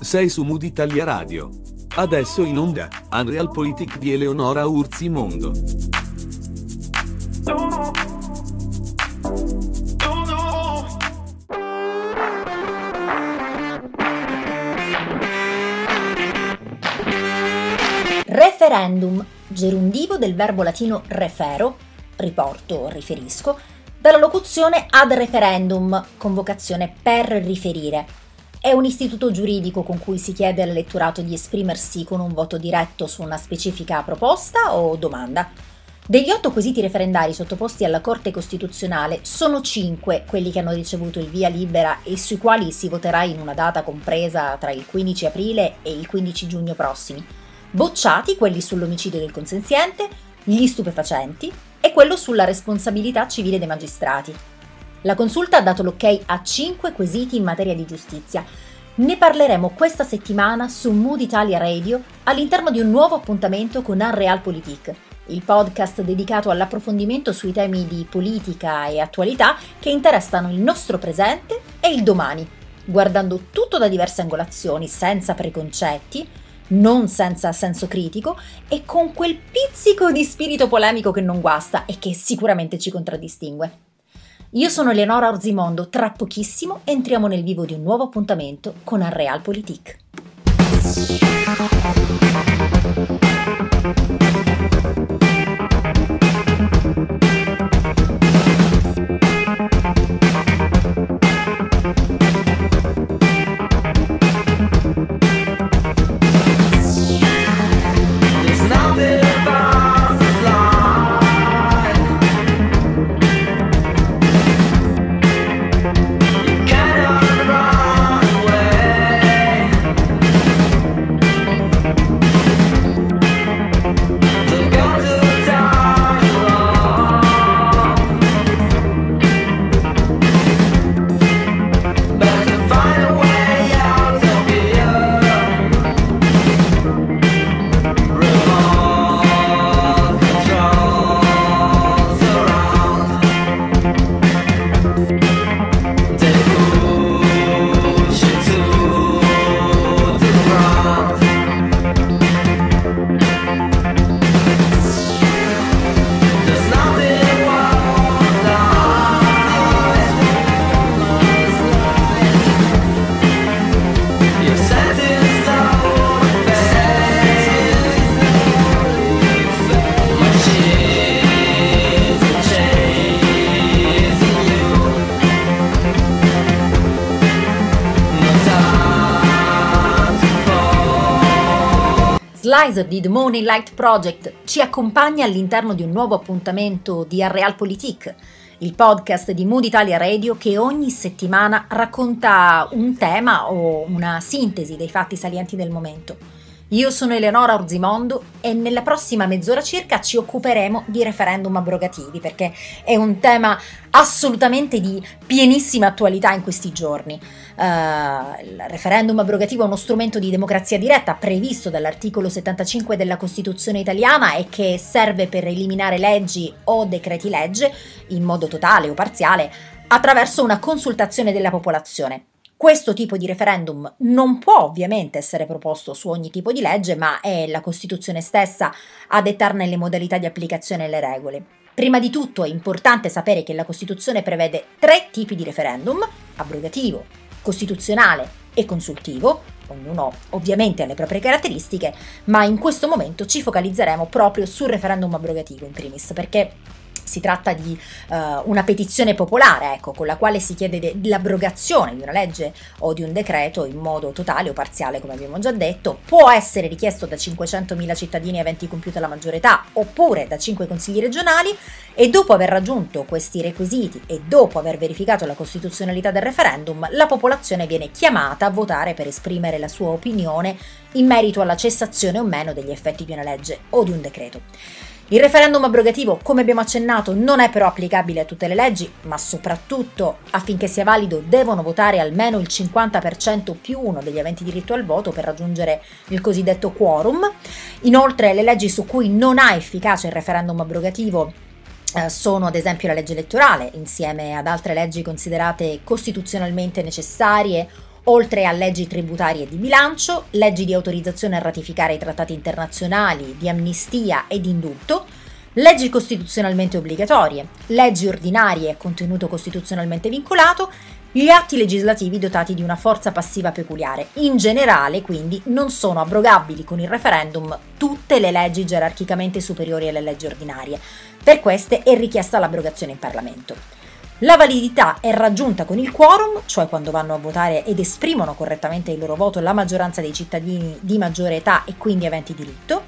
Sei su Mood Italia Radio. Adesso in onda, Unreal Politic di Eleonora Urzi Mondo. Referendum, gerundivo del verbo latino refero, riporto, riferisco, dalla locuzione ad referendum, convocazione per riferire. È un istituto giuridico con cui si chiede all'elettorato di esprimersi con un voto diretto su una specifica proposta o domanda. Degli otto quesiti referendari sottoposti alla Corte Costituzionale, sono cinque quelli che hanno ricevuto il via libera e sui quali si voterà in una data compresa tra il 15 aprile e il 15 giugno prossimi bocciati quelli sull'omicidio del consenziente, gli stupefacenti e quello sulla responsabilità civile dei magistrati. La consulta ha dato l'ok a 5 quesiti in materia di giustizia. Ne parleremo questa settimana su Mood Italia Radio all'interno di un nuovo appuntamento con Unrealpolitik, il podcast dedicato all'approfondimento sui temi di politica e attualità che interessano il nostro presente e il domani, guardando tutto da diverse angolazioni, senza preconcetti, non senza senso critico e con quel pizzico di spirito polemico che non guasta e che sicuramente ci contraddistingue. Io sono Eleonora Orzimondo, tra pochissimo entriamo nel vivo di un nuovo appuntamento con Unrealpolitik. Slicer di The Morning Light Project ci accompagna all'interno di un nuovo appuntamento di Unrealpolitik, il podcast di Mood Italia Radio che ogni settimana racconta un tema o una sintesi dei fatti salienti del momento. Io sono Eleonora Orzimondo e nella prossima mezz'ora circa ci occuperemo di referendum abrogativi perché è un tema assolutamente di pienissima attualità in questi giorni. Uh, il referendum abrogativo è uno strumento di democrazia diretta previsto dall'articolo 75 della Costituzione italiana e che serve per eliminare leggi o decreti legge in modo totale o parziale attraverso una consultazione della popolazione. Questo tipo di referendum non può ovviamente essere proposto su ogni tipo di legge, ma è la Costituzione stessa a dettarne le modalità di applicazione e le regole. Prima di tutto è importante sapere che la Costituzione prevede tre tipi di referendum, abrogativo, costituzionale e consultivo, ognuno ovviamente ha le proprie caratteristiche, ma in questo momento ci focalizzeremo proprio sul referendum abrogativo in primis, perché si tratta di uh, una petizione popolare, ecco, con la quale si chiede de- l'abrogazione di una legge o di un decreto in modo totale o parziale, come abbiamo già detto. Può essere richiesto da 500.000 cittadini aventi compiuta la maggiore età oppure da 5 consigli regionali e dopo aver raggiunto questi requisiti e dopo aver verificato la costituzionalità del referendum, la popolazione viene chiamata a votare per esprimere la sua opinione in merito alla cessazione o meno degli effetti di una legge o di un decreto. Il referendum abrogativo, come abbiamo accennato, non è però applicabile a tutte le leggi, ma soprattutto affinché sia valido devono votare almeno il 50% più uno degli aventi diritto al voto per raggiungere il cosiddetto quorum. Inoltre le leggi su cui non ha efficacia il referendum abrogativo eh, sono ad esempio la legge elettorale, insieme ad altre leggi considerate costituzionalmente necessarie, oltre a leggi tributarie di bilancio, leggi di autorizzazione a ratificare i trattati internazionali, di amnistia e di indulto, leggi costituzionalmente obbligatorie, leggi ordinarie a contenuto costituzionalmente vincolato, gli atti legislativi dotati di una forza passiva peculiare. In generale, quindi, non sono abrogabili con il referendum tutte le leggi gerarchicamente superiori alle leggi ordinarie. Per queste è richiesta l'abrogazione in Parlamento. La validità è raggiunta con il quorum, cioè quando vanno a votare ed esprimono correttamente il loro voto la maggioranza dei cittadini di maggiore età e quindi aventi diritto.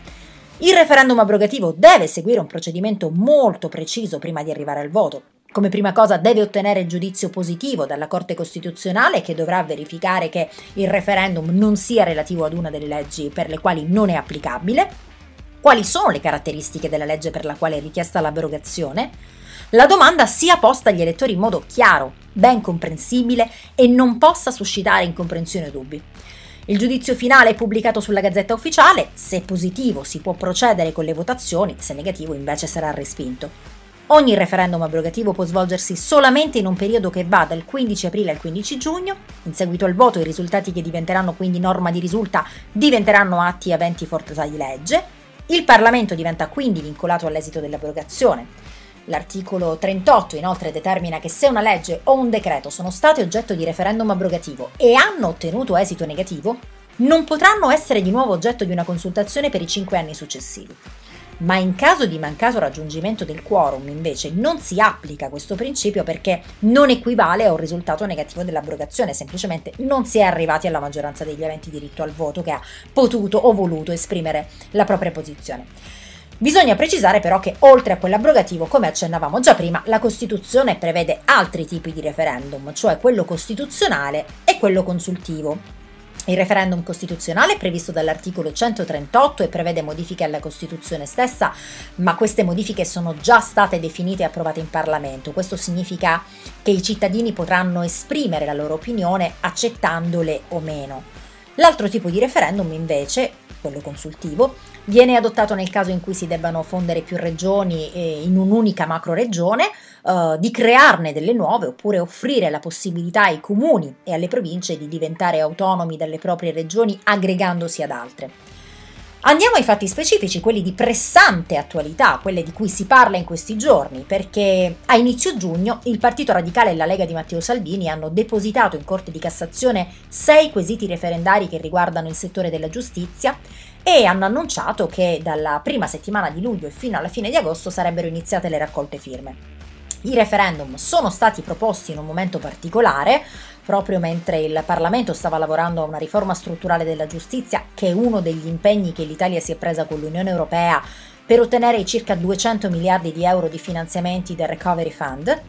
Il referendum abrogativo deve seguire un procedimento molto preciso prima di arrivare al voto. Come prima cosa deve ottenere il giudizio positivo dalla Corte Costituzionale che dovrà verificare che il referendum non sia relativo ad una delle leggi per le quali non è applicabile. Quali sono le caratteristiche della legge per la quale è richiesta l'abrogazione? La domanda sia posta agli elettori in modo chiaro, ben comprensibile e non possa suscitare incomprensione o dubbi. Il giudizio finale è pubblicato sulla Gazzetta Ufficiale, se positivo si può procedere con le votazioni, se negativo invece sarà respinto. Ogni referendum abrogativo può svolgersi solamente in un periodo che va dal 15 aprile al 15 giugno. In seguito al voto i risultati che diventeranno quindi norma di risulta diventeranno atti aventi forza di legge. Il Parlamento diventa quindi vincolato all'esito dell'abrogazione. L'articolo 38 inoltre determina che se una legge o un decreto sono stati oggetto di referendum abrogativo e hanno ottenuto esito negativo, non potranno essere di nuovo oggetto di una consultazione per i cinque anni successivi. Ma in caso di mancato raggiungimento del quorum, invece, non si applica questo principio perché non equivale a un risultato negativo dell'abrogazione, semplicemente non si è arrivati alla maggioranza degli aventi diritto al voto che ha potuto o voluto esprimere la propria posizione. Bisogna precisare però che oltre a quell'abrogativo, come accennavamo già prima, la Costituzione prevede altri tipi di referendum, cioè quello costituzionale e quello consultivo. Il referendum costituzionale è previsto dall'articolo 138 e prevede modifiche alla Costituzione stessa, ma queste modifiche sono già state definite e approvate in Parlamento. Questo significa che i cittadini potranno esprimere la loro opinione accettandole o meno. L'altro tipo di referendum invece, quello consultivo, viene adottato nel caso in cui si debbano fondere più regioni eh, in un'unica macro regione, eh, di crearne delle nuove oppure offrire la possibilità ai comuni e alle province di diventare autonomi dalle proprie regioni aggregandosi ad altre. Andiamo ai fatti specifici, quelli di pressante attualità, quelle di cui si parla in questi giorni, perché a inizio giugno il Partito Radicale e la Lega di Matteo Salvini hanno depositato in Corte di Cassazione sei quesiti referendari che riguardano il settore della giustizia e hanno annunciato che dalla prima settimana di luglio e fino alla fine di agosto sarebbero iniziate le raccolte firme. I referendum sono stati proposti in un momento particolare, proprio mentre il Parlamento stava lavorando a una riforma strutturale della giustizia, che è uno degli impegni che l'Italia si è presa con l'Unione Europea per ottenere i circa 200 miliardi di euro di finanziamenti del Recovery Fund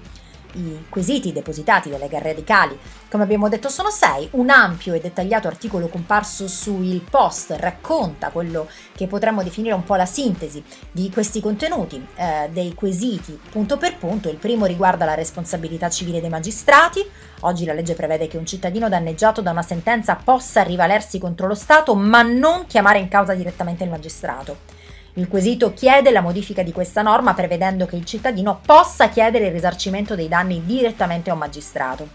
i quesiti depositati dalle Lega Radicali, come abbiamo detto, sono sei. Un ampio e dettagliato articolo comparso su Il Post racconta quello che potremmo definire un po' la sintesi di questi contenuti, eh, dei quesiti punto per punto. Il primo riguarda la responsabilità civile dei magistrati. Oggi la legge prevede che un cittadino danneggiato da una sentenza possa rivalersi contro lo Stato, ma non chiamare in causa direttamente il magistrato. Il quesito chiede la modifica di questa norma prevedendo che il cittadino possa chiedere il risarcimento dei danni direttamente a un magistrato.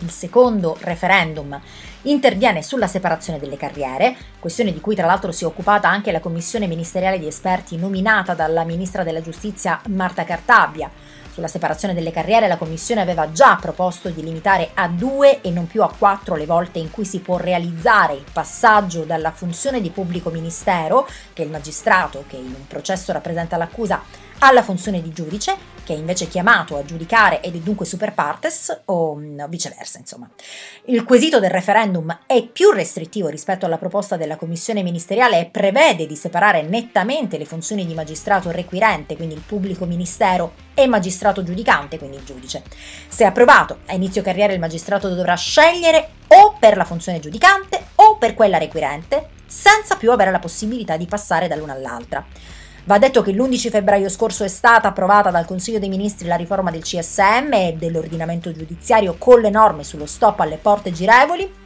Il secondo referendum interviene sulla separazione delle carriere, questione di cui tra l'altro si è occupata anche la commissione ministeriale di esperti nominata dalla ministra della giustizia Marta Cartabia. Sulla separazione delle carriere la Commissione aveva già proposto di limitare a due e non più a quattro le volte in cui si può realizzare il passaggio dalla funzione di pubblico ministero, che è il magistrato che in un processo rappresenta l'accusa, alla funzione di giudice, che è invece chiamato a giudicare ed è dunque super partes, o mm, viceversa, insomma. Il quesito del referendum è più restrittivo rispetto alla proposta della commissione ministeriale e prevede di separare nettamente le funzioni di magistrato requirente, quindi il pubblico ministero, e magistrato giudicante, quindi il giudice. Se approvato, a inizio carriera il magistrato dovrà scegliere o per la funzione giudicante o per quella requirente, senza più avere la possibilità di passare dall'una all'altra. Va detto che l'11 febbraio scorso è stata approvata dal Consiglio dei Ministri la riforma del CSM e dell'ordinamento giudiziario con le norme sullo stop alle porte girevoli.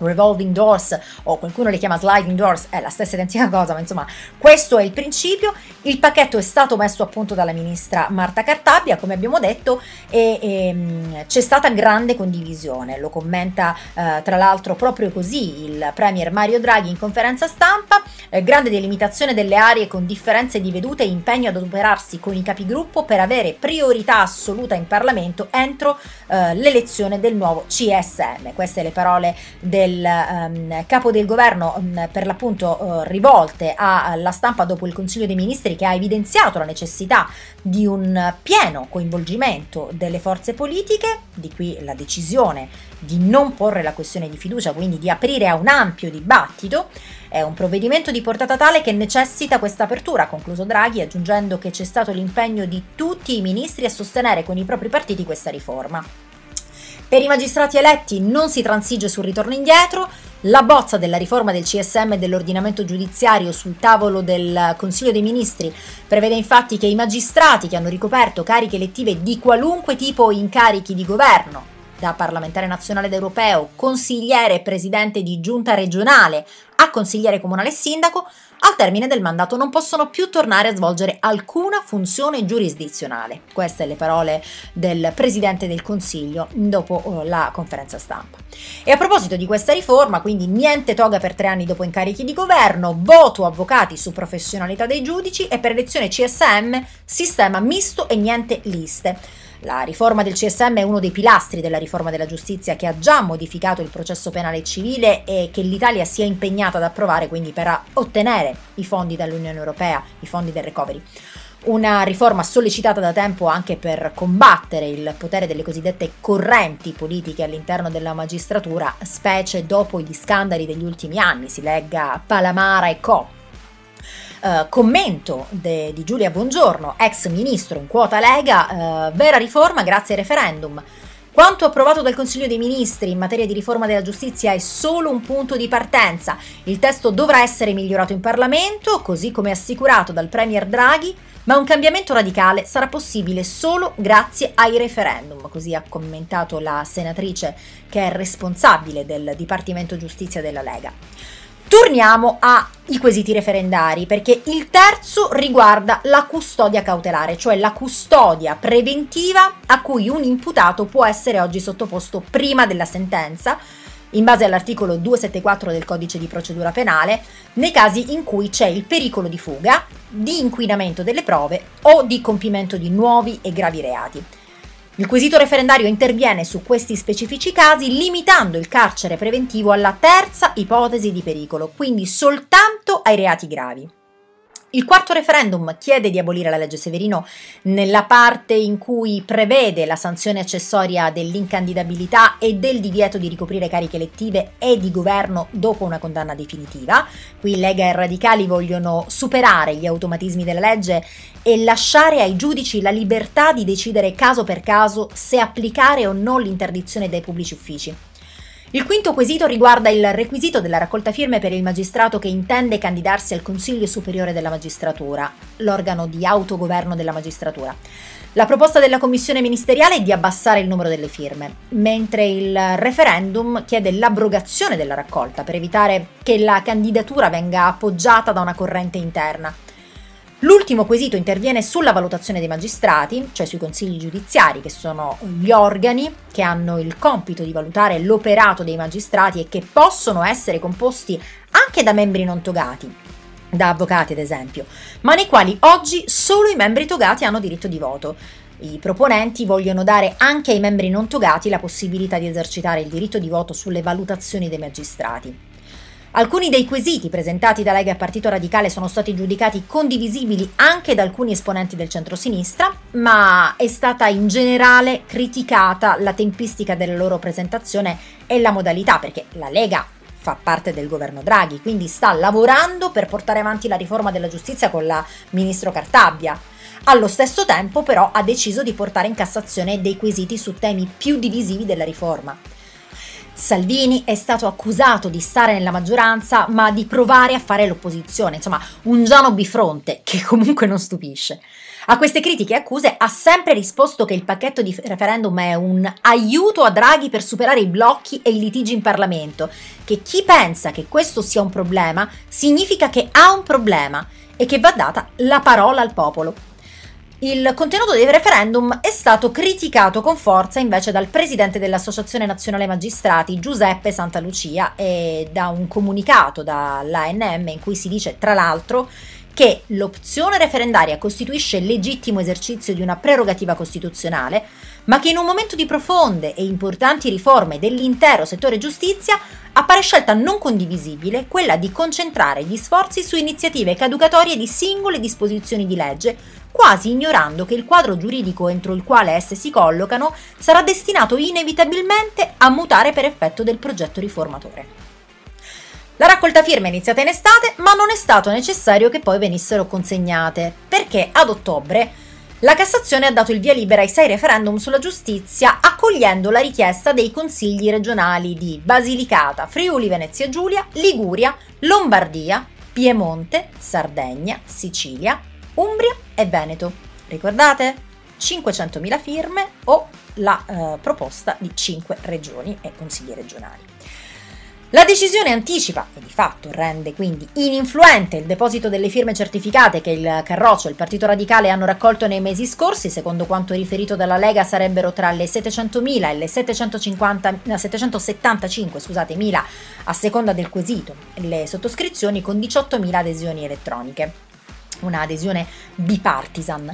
Revolving doors o qualcuno le chiama sliding doors, è la stessa identica cosa, ma insomma questo è il principio. Il pacchetto è stato messo a punto dalla ministra Marta Cartabia, come abbiamo detto, e, e mm, c'è stata grande condivisione, lo commenta eh, tra l'altro proprio così il Premier Mario Draghi in conferenza stampa, eh, grande delimitazione delle aree con differenze di vedute e impegno ad adoperarsi con i capigruppo per avere priorità assoluta in Parlamento entro eh, l'elezione del nuovo CSM. Queste le parole del del um, capo del governo um, per l'appunto uh, rivolte alla stampa dopo il Consiglio dei Ministri che ha evidenziato la necessità di un pieno coinvolgimento delle forze politiche, di qui la decisione di non porre la questione di fiducia, quindi di aprire a un ampio dibattito. È un provvedimento di portata tale che necessita questa apertura, ha concluso Draghi, aggiungendo che c'è stato l'impegno di tutti i ministri a sostenere con i propri partiti questa riforma. Per i magistrati eletti non si transige sul ritorno indietro, la bozza della riforma del CSM e dell'ordinamento giudiziario sul tavolo del Consiglio dei Ministri prevede infatti che i magistrati che hanno ricoperto cariche elettive di qualunque tipo o incarichi di governo, da parlamentare nazionale ed europeo, consigliere e presidente di giunta regionale a consigliere comunale e sindaco, al termine del mandato non possono più tornare a svolgere alcuna funzione giurisdizionale. Queste le parole del Presidente del Consiglio dopo eh, la conferenza stampa. E a proposito di questa riforma, quindi niente toga per tre anni dopo incarichi di governo, voto avvocati su professionalità dei giudici e per elezione CSM sistema misto e niente liste. La riforma del CSM è uno dei pilastri della riforma della giustizia che ha già modificato il processo penale civile e che l'Italia si è impegnata ad approvare quindi per ottenere i fondi dall'Unione Europea, i fondi del recovery. Una riforma sollecitata da tempo anche per combattere il potere delle cosiddette correnti politiche all'interno della magistratura, specie dopo gli scandali degli ultimi anni, si legga Palamara e Co eh, commento de, di Giulia Bongiorno, ex ministro in quota Lega, uh, vera riforma grazie ai referendum. Quanto approvato dal Consiglio dei Ministri in materia di riforma della giustizia è solo un punto di partenza. Il testo dovrà essere migliorato in Parlamento, così come assicurato dal Premier Draghi, ma un cambiamento radicale sarà possibile solo grazie ai referendum, così ha commentato la senatrice che è responsabile del Dipartimento Giustizia della Lega. Torniamo ai quesiti referendari perché il terzo riguarda la custodia cautelare, cioè la custodia preventiva a cui un imputato può essere oggi sottoposto prima della sentenza, in base all'articolo 274 del codice di procedura penale, nei casi in cui c'è il pericolo di fuga, di inquinamento delle prove o di compimento di nuovi e gravi reati. Il quesito referendario interviene su questi specifici casi limitando il carcere preventivo alla terza ipotesi di pericolo, quindi soltanto ai reati gravi. Il quarto referendum chiede di abolire la legge Severino nella parte in cui prevede la sanzione accessoria dell'incandidabilità e del divieto di ricoprire cariche elettive e di governo dopo una condanna definitiva. Qui Lega e Radicali vogliono superare gli automatismi della legge e lasciare ai giudici la libertà di decidere caso per caso se applicare o no l'interdizione dai pubblici uffici. Il quinto quesito riguarda il requisito della raccolta firme per il magistrato che intende candidarsi al Consiglio Superiore della Magistratura, l'organo di autogoverno della magistratura. La proposta della commissione ministeriale è di abbassare il numero delle firme, mentre il referendum chiede l'abrogazione della raccolta per evitare che la candidatura venga appoggiata da una corrente interna. L'ultimo quesito interviene sulla valutazione dei magistrati, cioè sui consigli giudiziari, che sono gli organi che hanno il compito di valutare l'operato dei magistrati e che possono essere composti anche da membri non togati, da avvocati ad esempio, ma nei quali oggi solo i membri togati hanno diritto di voto. I proponenti vogliono dare anche ai membri non togati la possibilità di esercitare il diritto di voto sulle valutazioni dei magistrati. Alcuni dei quesiti presentati da Lega e Partito Radicale sono stati giudicati condivisibili anche da alcuni esponenti del centro-sinistra, ma è stata in generale criticata la tempistica della loro presentazione e la modalità, perché la Lega fa parte del governo Draghi, quindi sta lavorando per portare avanti la riforma della giustizia con la ministro Cartabia. Allo stesso tempo però ha deciso di portare in Cassazione dei quesiti su temi più divisivi della riforma. Salvini è stato accusato di stare nella maggioranza ma di provare a fare l'opposizione, insomma un Giano bifronte che comunque non stupisce. A queste critiche e accuse ha sempre risposto che il pacchetto di referendum è un aiuto a Draghi per superare i blocchi e i litigi in Parlamento, che chi pensa che questo sia un problema significa che ha un problema e che va data la parola al popolo. Il contenuto del referendum è stato criticato con forza invece dal presidente dell'Associazione Nazionale Magistrati Giuseppe Santalucia e da un comunicato dall'ANM in cui si dice tra l'altro che l'opzione referendaria costituisce legittimo esercizio di una prerogativa costituzionale, ma che in un momento di profonde e importanti riforme dell'intero settore giustizia appare scelta non condivisibile quella di concentrare gli sforzi su iniziative caducatorie di singole disposizioni di legge, quasi ignorando che il quadro giuridico entro il quale esse si collocano sarà destinato inevitabilmente a mutare per effetto del progetto riformatore. La raccolta firme è iniziata in estate, ma non è stato necessario che poi venissero consegnate, perché ad ottobre la Cassazione ha dato il via libera ai sei referendum sulla giustizia, accogliendo la richiesta dei consigli regionali di Basilicata, Friuli Venezia Giulia, Liguria, Lombardia, Piemonte, Sardegna, Sicilia, Umbria e Veneto. Ricordate? 500.000 firme o la eh, proposta di 5 regioni e consigli regionali. La decisione anticipa e di fatto rende quindi ininfluente il deposito delle firme certificate che il Carroccio e il Partito Radicale hanno raccolto nei mesi scorsi, secondo quanto riferito dalla Lega sarebbero tra le 700.000 e le 750, 775 scusate, mila a seconda del quesito, le sottoscrizioni con 18.000 adesioni elettroniche. Una adesione bipartisan.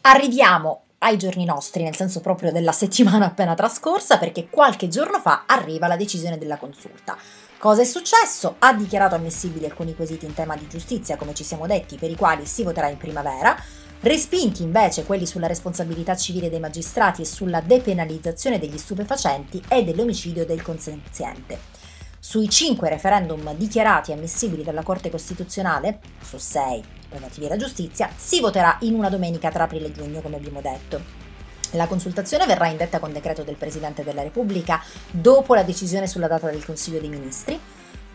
Arriviamo ai giorni nostri, nel senso proprio della settimana appena trascorsa, perché qualche giorno fa arriva la decisione della consulta. Cosa è successo? Ha dichiarato ammissibili alcuni quesiti in tema di giustizia, come ci siamo detti, per i quali si voterà in primavera, respinti invece quelli sulla responsabilità civile dei magistrati e sulla depenalizzazione degli stupefacenti e dell'omicidio del consenziente. Sui cinque referendum dichiarati ammissibili dalla Corte Costituzionale, su sei relativi alla giustizia, si voterà in una domenica tra aprile e giugno, come abbiamo detto. La consultazione verrà indetta con decreto del Presidente della Repubblica dopo la decisione sulla data del Consiglio dei Ministri.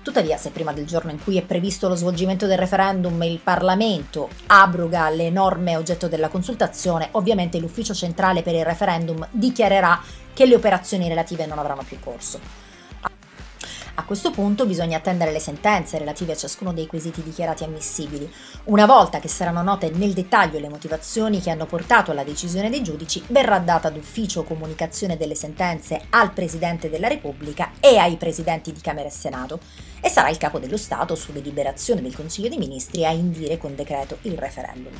Tuttavia, se prima del giorno in cui è previsto lo svolgimento del referendum il Parlamento abroga le norme oggetto della consultazione, ovviamente l'Ufficio centrale per il referendum dichiarerà che le operazioni relative non avranno più corso. A questo punto bisogna attendere le sentenze relative a ciascuno dei quesiti dichiarati ammissibili. Una volta che saranno note nel dettaglio le motivazioni che hanno portato alla decisione dei giudici, verrà data d'ufficio comunicazione delle sentenze al Presidente della Repubblica e ai Presidenti di Camera e Senato e sarà il Capo dello Stato, su deliberazione del Consiglio dei Ministri, a indire con decreto il referendum.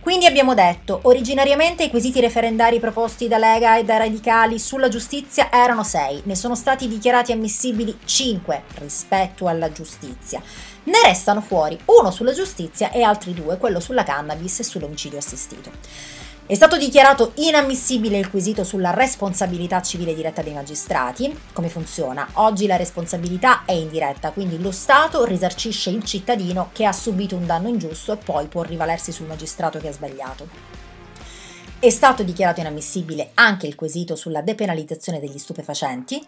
Quindi abbiamo detto, originariamente i quesiti referendari proposti da Lega e da Radicali sulla giustizia erano sei, ne sono stati dichiarati ammissibili cinque rispetto alla giustizia. Ne restano fuori uno sulla giustizia e altri due, quello sulla cannabis e sull'omicidio assistito. È stato dichiarato inammissibile il quesito sulla responsabilità civile diretta dei magistrati. Come funziona? Oggi la responsabilità è indiretta, quindi lo Stato risarcisce il cittadino che ha subito un danno ingiusto e poi può rivalersi sul magistrato che ha sbagliato. È stato dichiarato inammissibile anche il quesito sulla depenalizzazione degli stupefacenti,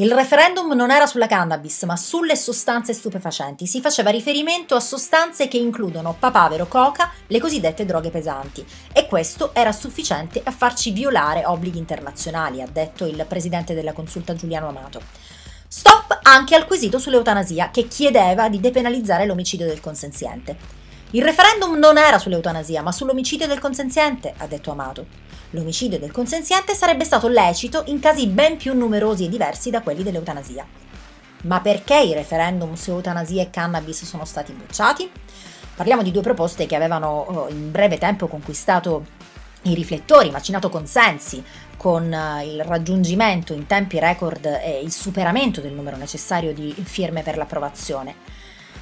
il referendum non era sulla cannabis, ma sulle sostanze stupefacenti. Si faceva riferimento a sostanze che includono papavero, coca, le cosiddette droghe pesanti. E questo era sufficiente a farci violare obblighi internazionali, ha detto il presidente della consulta Giuliano Amato. Stop anche al quesito sull'eutanasia, che chiedeva di depenalizzare l'omicidio del consenziente. Il referendum non era sull'eutanasia, ma sull'omicidio del consenziente, ha detto Amato. L'omicidio del consenziente sarebbe stato lecito in casi ben più numerosi e diversi da quelli dell'eutanasia. Ma perché i referendum su eutanasia e cannabis sono stati bocciati? Parliamo di due proposte che avevano oh, in breve tempo conquistato i riflettori, macinato consensi con eh, il raggiungimento in tempi record e il superamento del numero necessario di firme per l'approvazione.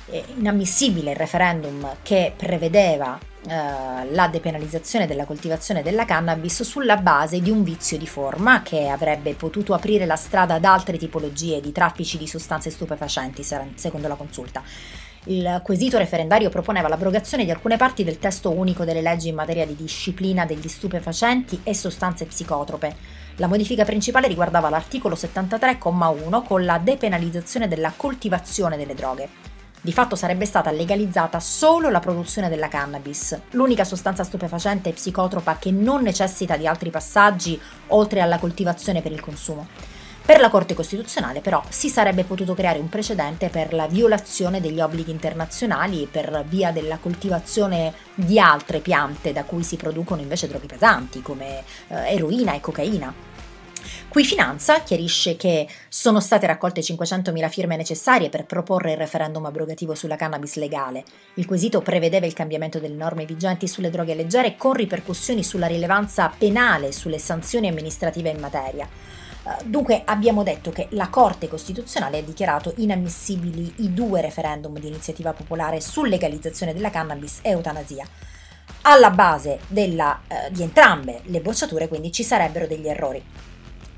È inammissibile il referendum che prevedeva eh, la depenalizzazione della coltivazione della cannabis sulla base di un vizio di forma che avrebbe potuto aprire la strada ad altre tipologie di traffici di sostanze stupefacenti, secondo la consulta. Il quesito referendario proponeva l'abrogazione di alcune parti del testo unico delle leggi in materia di disciplina degli stupefacenti e sostanze psicotrope. La modifica principale riguardava l'articolo 73,1 con la depenalizzazione della coltivazione delle droghe. Di fatto sarebbe stata legalizzata solo la produzione della cannabis, l'unica sostanza stupefacente e psicotropa che non necessita di altri passaggi oltre alla coltivazione per il consumo. Per la Corte Costituzionale però si sarebbe potuto creare un precedente per la violazione degli obblighi internazionali per via della coltivazione di altre piante da cui si producono invece droghe pesanti come eh, eroina e cocaina. Qui Finanza chiarisce che sono state raccolte 500.000 firme necessarie per proporre il referendum abrogativo sulla cannabis legale. Il quesito prevedeva il cambiamento delle norme vigenti sulle droghe leggere con ripercussioni sulla rilevanza penale e sulle sanzioni amministrative in materia. Eh, dunque abbiamo detto che la Corte Costituzionale ha dichiarato inammissibili i due referendum di iniziativa popolare su legalizzazione della cannabis e eutanasia. Alla base della, eh, di entrambe le bocciature quindi ci sarebbero degli errori.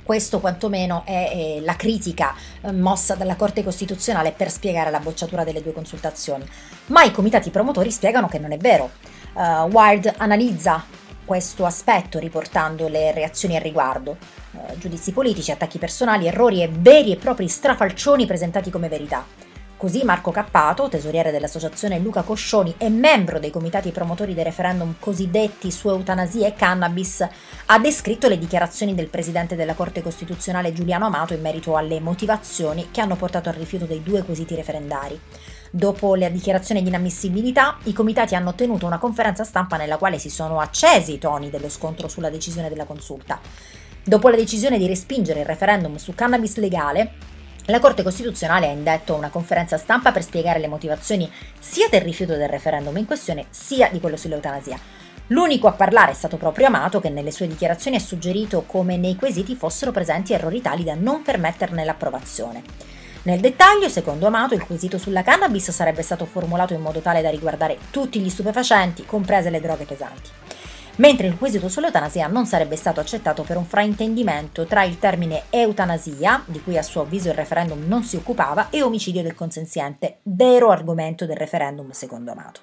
Questo quantomeno è, è la critica eh, mossa dalla Corte Costituzionale per spiegare la bocciatura delle due consultazioni. Ma i comitati promotori spiegano che non è vero. Uh, Wild analizza questo aspetto riportando le reazioni al riguardo. Eh, giudizi politici, attacchi personali, errori e veri e propri strafalcioni presentati come verità. Così Marco Cappato, tesoriere dell'associazione Luca Coscioni e membro dei comitati promotori dei referendum cosiddetti su eutanasia e cannabis, ha descritto le dichiarazioni del presidente della Corte Costituzionale Giuliano Amato in merito alle motivazioni che hanno portato al rifiuto dei due quesiti referendari. Dopo la dichiarazione di inammissibilità, i comitati hanno tenuto una conferenza stampa nella quale si sono accesi i toni dello scontro sulla decisione della consulta. Dopo la decisione di respingere il referendum su cannabis legale, la Corte Costituzionale ha indetto una conferenza stampa per spiegare le motivazioni sia del rifiuto del referendum in questione sia di quello sull'eutanasia. L'unico a parlare è stato proprio Amato che nelle sue dichiarazioni ha suggerito come nei quesiti fossero presenti errori tali da non permetterne l'approvazione. Nel dettaglio, secondo Amato, il quesito sulla cannabis sarebbe stato formulato in modo tale da riguardare tutti gli stupefacenti, comprese le droghe pesanti. Mentre il quesito sull'eutanasia non sarebbe stato accettato per un fraintendimento tra il termine eutanasia, di cui a suo avviso il referendum non si occupava, e omicidio del consenziente, vero argomento del referendum secondo Amato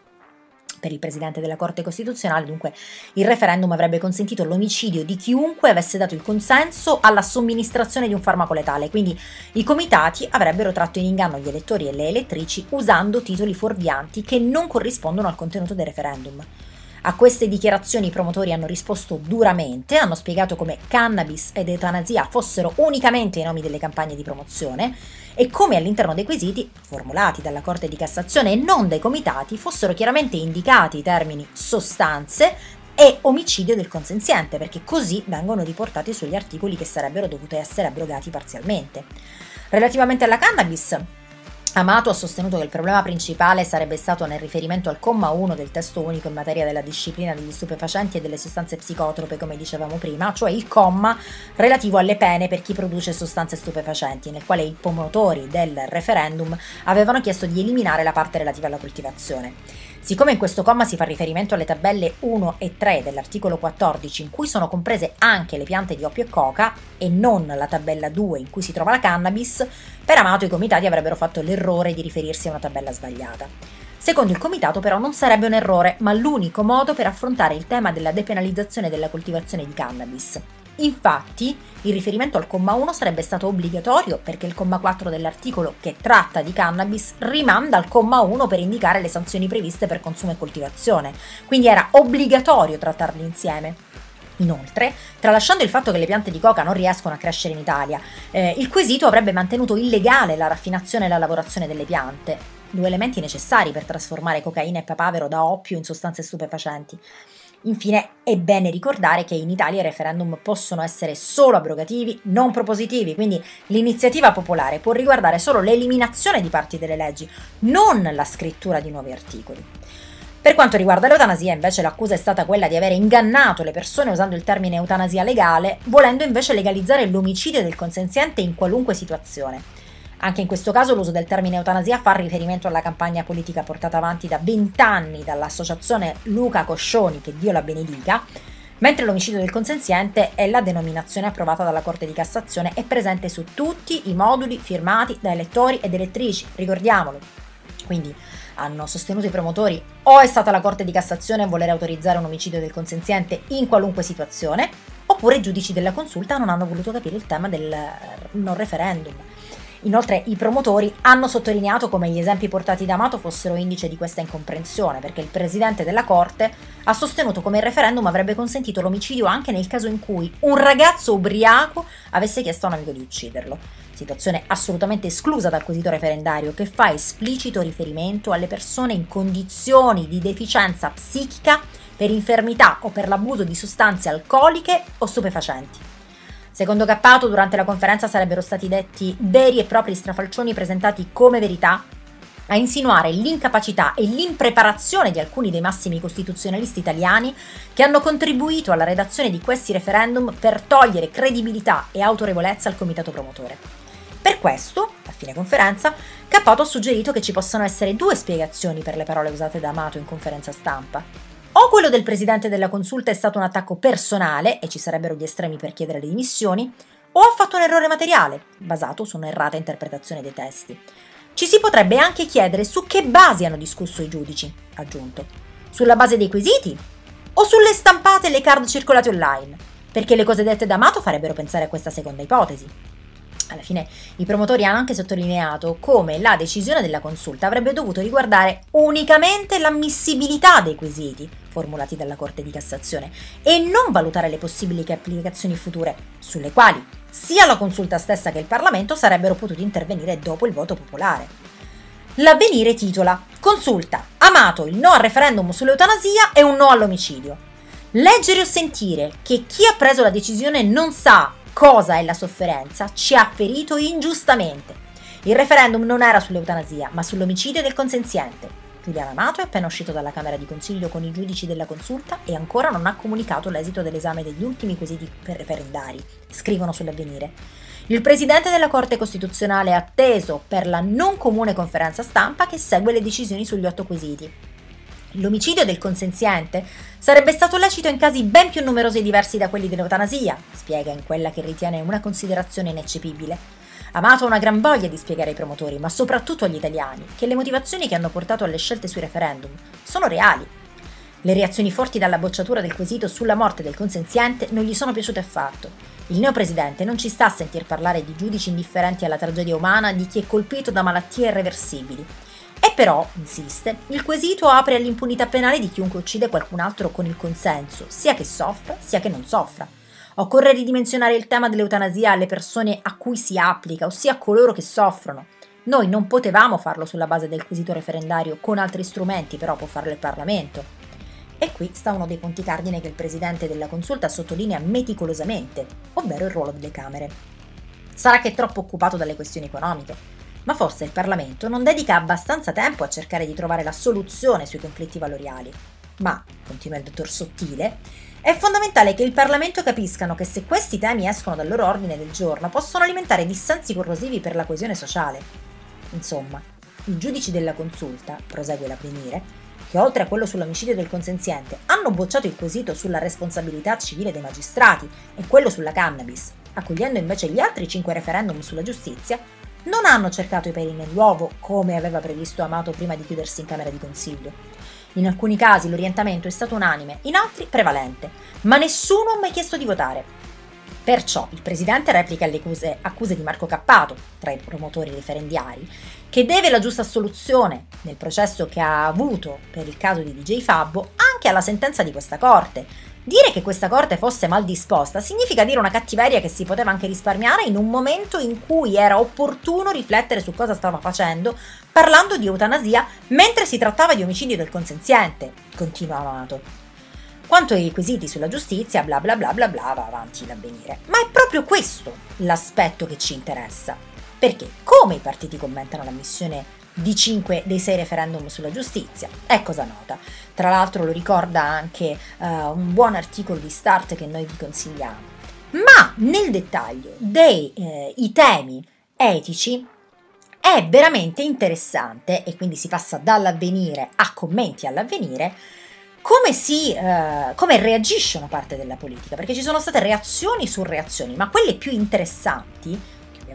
per il presidente della Corte Costituzionale, dunque il referendum avrebbe consentito l'omicidio di chiunque avesse dato il consenso alla somministrazione di un farmaco letale, quindi i comitati avrebbero tratto in inganno gli elettori e le elettrici usando titoli fuorvianti che non corrispondono al contenuto del referendum. A queste dichiarazioni i promotori hanno risposto duramente, hanno spiegato come cannabis ed eutanasia fossero unicamente i nomi delle campagne di promozione e come all'interno dei quesiti, formulati dalla Corte di Cassazione e non dai comitati, fossero chiaramente indicati i termini sostanze e omicidio del consenziente, perché così vengono riportati sugli articoli che sarebbero dovuti essere abrogati parzialmente. Relativamente alla cannabis, Amato ha sostenuto che il problema principale sarebbe stato nel riferimento al comma 1 del testo unico in materia della disciplina degli stupefacenti e delle sostanze psicotrope, come dicevamo prima, cioè il comma relativo alle pene per chi produce sostanze stupefacenti, nel quale i promotori del referendum avevano chiesto di eliminare la parte relativa alla coltivazione. Siccome in questo comma si fa riferimento alle tabelle 1 e 3 dell'articolo 14 in cui sono comprese anche le piante di oppio e coca e non la tabella 2 in cui si trova la cannabis, per Amato i comitati avrebbero fatto l'errore di riferirsi a una tabella sbagliata. Secondo il comitato però non sarebbe un errore, ma l'unico modo per affrontare il tema della depenalizzazione della coltivazione di cannabis. Infatti, il riferimento al comma 1 sarebbe stato obbligatorio perché il comma 4 dell'articolo che tratta di cannabis rimanda al comma 1 per indicare le sanzioni previste per consumo e coltivazione, quindi era obbligatorio trattarli insieme. Inoltre, tralasciando il fatto che le piante di coca non riescono a crescere in Italia, eh, il quesito avrebbe mantenuto illegale la raffinazione e la lavorazione delle piante, due elementi necessari per trasformare cocaina e papavero da oppio in sostanze stupefacenti. Infine è bene ricordare che in Italia i referendum possono essere solo abrogativi, non propositivi, quindi l'iniziativa popolare può riguardare solo l'eliminazione di parti delle leggi, non la scrittura di nuovi articoli. Per quanto riguarda l'eutanasia, invece, l'accusa è stata quella di aver ingannato le persone usando il termine eutanasia legale, volendo invece legalizzare l'omicidio del consenziente in qualunque situazione. Anche in questo caso l'uso del termine eutanasia fa riferimento alla campagna politica portata avanti da vent'anni dall'associazione Luca Coscioni, che Dio la benedica, mentre l'omicidio del consenziente è la denominazione approvata dalla Corte di Cassazione e presente su tutti i moduli firmati da elettori ed elettrici, ricordiamolo. Quindi hanno sostenuto i promotori o è stata la Corte di Cassazione a voler autorizzare un omicidio del consenziente in qualunque situazione, oppure i giudici della consulta non hanno voluto capire il tema del non referendum. Inoltre i promotori hanno sottolineato come gli esempi portati da Amato fossero indice di questa incomprensione, perché il presidente della Corte ha sostenuto come il referendum avrebbe consentito l'omicidio anche nel caso in cui un ragazzo ubriaco avesse chiesto a un amico di ucciderlo. Situazione assolutamente esclusa dal quesito referendario che fa esplicito riferimento alle persone in condizioni di deficienza psichica per infermità o per l'abuso di sostanze alcoliche o stupefacenti. Secondo Cappato, durante la conferenza sarebbero stati detti veri e propri strafalcioni presentati come verità a insinuare l'incapacità e l'impreparazione di alcuni dei massimi costituzionalisti italiani che hanno contribuito alla redazione di questi referendum per togliere credibilità e autorevolezza al comitato promotore. Per questo, a fine conferenza, Cappato ha suggerito che ci possano essere due spiegazioni per le parole usate da Amato in conferenza stampa. O quello del presidente della consulta è stato un attacco personale e ci sarebbero gli estremi per chiedere le dimissioni, o ha fatto un errore materiale, basato su un'errata interpretazione dei testi. Ci si potrebbe anche chiedere su che basi hanno discusso i giudici, aggiunto. Sulla base dei quesiti? O sulle stampate e le card circolate online? Perché le cose dette da Amato farebbero pensare a questa seconda ipotesi. Alla fine i promotori hanno anche sottolineato come la decisione della consulta avrebbe dovuto riguardare unicamente l'ammissibilità dei quesiti formulati dalla Corte di Cassazione e non valutare le possibili applicazioni future sulle quali sia la consulta stessa che il Parlamento sarebbero potuti intervenire dopo il voto popolare. L'avvenire titola Consulta, amato il no al referendum sull'eutanasia e un no all'omicidio. Leggere o sentire che chi ha preso la decisione non sa cosa è la sofferenza ci ha ferito ingiustamente. Il referendum non era sull'eutanasia, ma sull'omicidio del consenziente. Giuliano Amato è appena uscito dalla Camera di Consiglio con i giudici della consulta e ancora non ha comunicato l'esito dell'esame degli ultimi quesiti referendari, scrivono sull'avvenire. Il presidente della Corte Costituzionale è atteso per la non comune conferenza stampa che segue le decisioni sugli otto quesiti. L'omicidio del consenziente sarebbe stato lecito in casi ben più numerosi e diversi da quelli dell'eutanasia, spiega in quella che ritiene una considerazione ineccepibile. Amato ha una gran voglia di spiegare ai promotori, ma soprattutto agli italiani, che le motivazioni che hanno portato alle scelte sui referendum sono reali. Le reazioni forti dalla bocciatura del quesito sulla morte del consenziente non gli sono piaciute affatto. Il neopresidente non ci sta a sentir parlare di giudici indifferenti alla tragedia umana di chi è colpito da malattie irreversibili e però, insiste, il quesito apre all'impunità penale di chiunque uccide qualcun altro con il consenso, sia che soffra, sia che non soffra. Occorre ridimensionare il tema dell'eutanasia alle persone a cui si applica, ossia a coloro che soffrono. Noi non potevamo farlo sulla base del quesito referendario, con altri strumenti però può farlo il Parlamento. E qui sta uno dei punti cardine che il presidente della consulta sottolinea meticolosamente, ovvero il ruolo delle Camere. Sarà che è troppo occupato dalle questioni economiche, ma forse il Parlamento non dedica abbastanza tempo a cercare di trovare la soluzione sui conflitti valoriali. Ma, continua il dottor Sottile, è fondamentale che il Parlamento capiscano che se questi temi escono dal loro ordine del giorno possono alimentare dissensi corrosivi per la coesione sociale. Insomma, i giudici della consulta, prosegue l'avvenire, che oltre a quello sull'omicidio del consenziente hanno bocciato il quesito sulla responsabilità civile dei magistrati e quello sulla cannabis, accogliendo invece gli altri cinque referendum sulla giustizia, non hanno cercato i peli nell'uovo come aveva previsto Amato prima di chiudersi in Camera di Consiglio. In alcuni casi l'orientamento è stato unanime, in altri prevalente, ma nessuno ha mai chiesto di votare. Perciò il presidente replica alle accuse, accuse di Marco Cappato, tra i promotori referendiari, che deve la giusta soluzione nel processo che ha avuto per il caso di DJ Fabbo anche alla sentenza di questa corte, Dire che questa corte fosse mal disposta significa dire una cattiveria che si poteva anche risparmiare in un momento in cui era opportuno riflettere su cosa stava facendo, parlando di eutanasia mentre si trattava di omicidio del consenziente, continua Amato. Quanto ai quesiti sulla giustizia, bla bla bla bla bla, va avanti l'avvenire. Ma è proprio questo l'aspetto che ci interessa. Perché, come i partiti commentano la missione di 5 dei 6 referendum sulla giustizia. È cosa nota. Tra l'altro lo ricorda anche uh, un buon articolo di Start che noi vi consigliamo. Ma nel dettaglio dei eh, temi etici è veramente interessante, e quindi si passa dall'avvenire a commenti all'avvenire, come, si, eh, come reagisce una parte della politica, perché ci sono state reazioni su reazioni, ma quelle più interessanti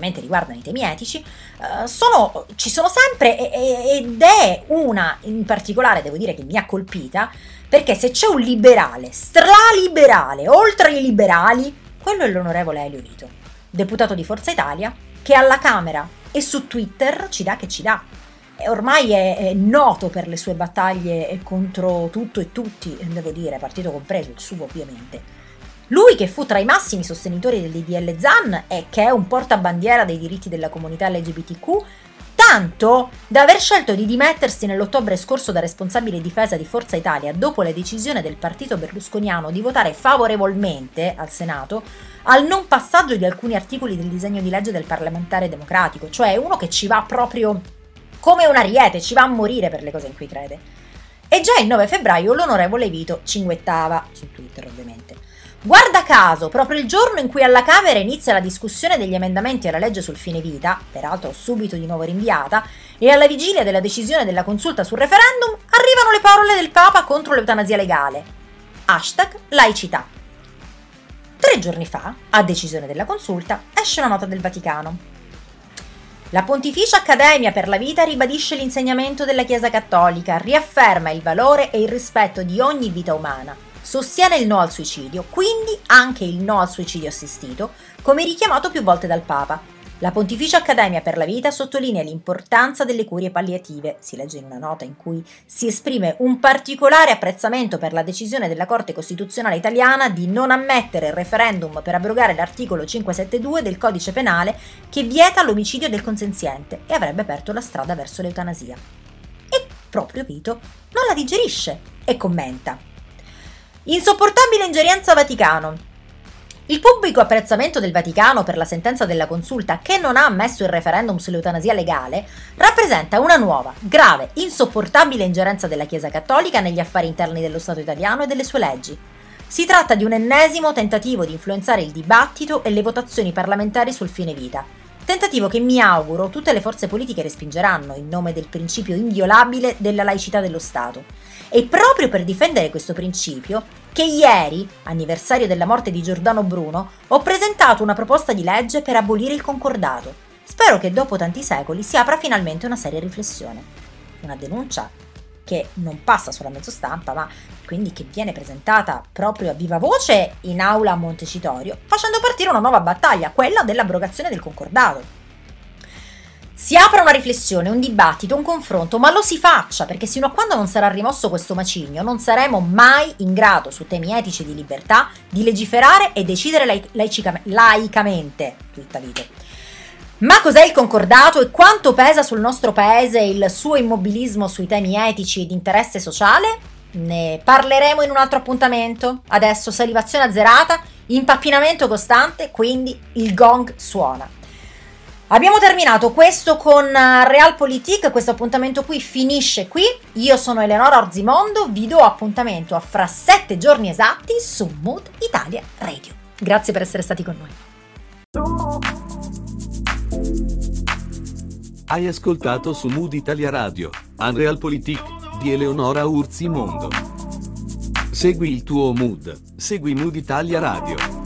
ovviamente riguardano i temi etici, uh, sono, ci sono sempre ed è una in particolare, devo dire, che mi ha colpita, perché se c'è un liberale, straliberale, oltre i liberali, quello è l'onorevole Elio Vito, deputato di Forza Italia, che alla Camera e su Twitter ci dà che ci dà. Ormai è, è, noto per le sue battaglie contro tutto e tutti, devo dire, partito compreso, il suo ovviamente. Lui che fu tra i massimi sostenitori del DDL ZAN e che è un portabandiera dei diritti della comunità LGBTQ, tanto da aver scelto di dimettersi nell'ottobre scorso da responsabile difesa di Forza Italia dopo la decisione del partito berlusconiano di votare favorevolmente al Senato al non passaggio di alcuni articoli del disegno di legge del parlamentare democratico, cioè uno che ci va proprio come un ariete, ci va a morire per le cose in cui crede. E già il 9 febbraio l'onorevole Vito cinguettava, su Twitter ovviamente. Guarda caso, proprio il giorno in cui alla Camera inizia la discussione degli emendamenti alla legge sul fine vita, peraltro subito di nuovo rinviata, e alla vigilia della decisione della consulta sul referendum, arrivano le parole del Papa contro l'eutanasia legale. Hashtag laicità. Tre giorni fa, a decisione della consulta, esce una nota del Vaticano. La Pontificia Accademia per la Vita ribadisce l'insegnamento della Chiesa Cattolica, riafferma il valore e il rispetto di ogni vita umana sostiene il no al suicidio, quindi anche il no al suicidio assistito, come richiamato più volte dal Papa. La Pontificia Accademia per la Vita sottolinea l'importanza delle curie palliative. Si legge in una nota in cui si esprime un particolare apprezzamento per la decisione della Corte Costituzionale italiana di non ammettere il referendum per abrogare l'articolo 572 del codice penale che vieta l'omicidio del consenziente e avrebbe aperto la strada verso l'eutanasia. E proprio Vito non la digerisce e commenta. Insopportabile ingerienza Vaticano. Il pubblico apprezzamento del Vaticano per la sentenza della consulta che non ha ammesso il referendum sull'eutanasia legale rappresenta una nuova, grave, insopportabile ingerenza della Chiesa Cattolica negli affari interni dello Stato italiano e delle sue leggi. Si tratta di un ennesimo tentativo di influenzare il dibattito e le votazioni parlamentari sul fine vita. Tentativo che mi auguro tutte le forze politiche respingeranno in nome del principio inviolabile della laicità dello Stato è proprio per difendere questo principio che ieri, anniversario della morte di Giordano Bruno, ho presentato una proposta di legge per abolire il concordato. Spero che dopo tanti secoli si apra finalmente una seria riflessione. Una denuncia che non passa sulla mezzo stampa, ma quindi che viene presentata proprio a viva voce in aula a Montecitorio, facendo partire una nuova battaglia, quella dell'abrogazione del concordato. Si apra una riflessione, un dibattito, un confronto, ma lo si faccia perché sino a quando non sarà rimosso questo macigno non saremo mai in grado su temi etici di libertà di legiferare e decidere laic- laicamente. Tutta vita. Ma cos'è il concordato e quanto pesa sul nostro paese il suo immobilismo sui temi etici e di interesse sociale? Ne parleremo in un altro appuntamento. Adesso salivazione azzerata, impappinamento costante, quindi il gong suona. Abbiamo terminato questo con eh, Realpolitik, questo appuntamento qui finisce qui. Io sono Eleonora Orzimondo, vi do appuntamento a fra sette giorni esatti su Mood Italia Radio. Grazie per essere stati con noi. Hai ascoltato su Mood Italia Radio, Unrealpolitik di Eleonora Urzimondo. Segui il tuo mood, segui Mood Italia Radio.